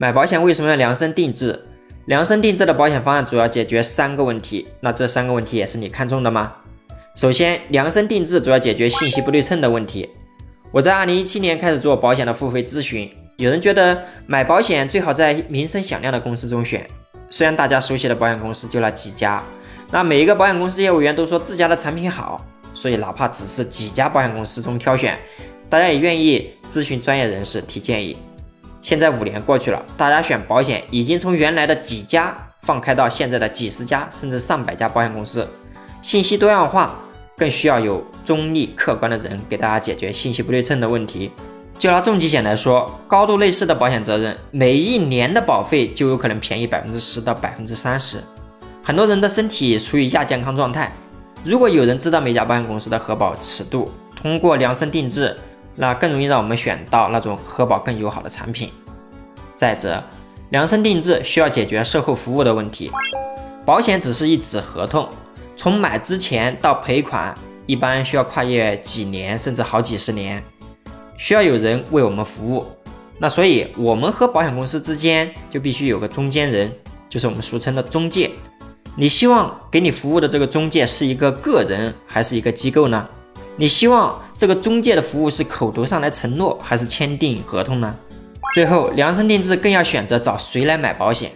买保险为什么要量身定制？量身定制的保险方案主要解决三个问题，那这三个问题也是你看中的吗？首先，量身定制主要解决信息不对称的问题。我在二零一七年开始做保险的付费咨询，有人觉得买保险最好在名声响亮的公司中选，虽然大家熟悉的保险公司就那几家，那每一个保险公司业务员都说自家的产品好，所以哪怕只是几家保险公司中挑选，大家也愿意咨询专业人士提建议。现在五年过去了，大家选保险已经从原来的几家放开到现在的几十家甚至上百家保险公司，信息多样化。更需要有中立客观的人给大家解决信息不对称的问题。就拿重疾险来说，高度类似的保险责任，每一年的保费就有可能便宜百分之十到百分之三十。很多人的身体处于亚健康状态，如果有人知道每家保险公司的核保尺度，通过量身定制，那更容易让我们选到那种核保更友好的产品。再者，量身定制需要解决售后服务的问题，保险只是一纸合同。从买之前到赔款，一般需要跨越几年甚至好几十年，需要有人为我们服务。那所以，我们和保险公司之间就必须有个中间人，就是我们俗称的中介。你希望给你服务的这个中介是一个个人还是一个机构呢？你希望这个中介的服务是口头上来承诺，还是签订合同呢？最后，量身定制更要选择找谁来买保险。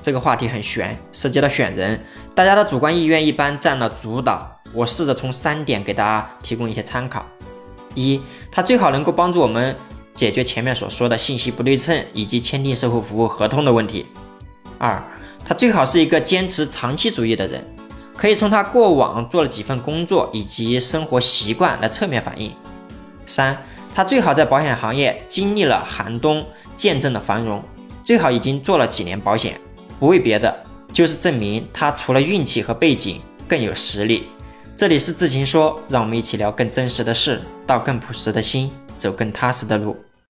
这个话题很悬，涉及到选人，大家的主观意愿一般占了主导。我试着从三点给大家提供一些参考：一，它最好能够帮助我们解决前面所说的信息不对称以及签订售后服务合同的问题；二，它最好是一个坚持长期主义的人，可以从他过往做了几份工作以及生活习惯来侧面反映；三，他最好在保险行业经历了寒冬，见证了繁荣，最好已经做了几年保险。不为别的，就是证明他除了运气和背景更有实力。这里是智勤说，让我们一起聊更真实的事，道更朴实的心，走更踏实的路。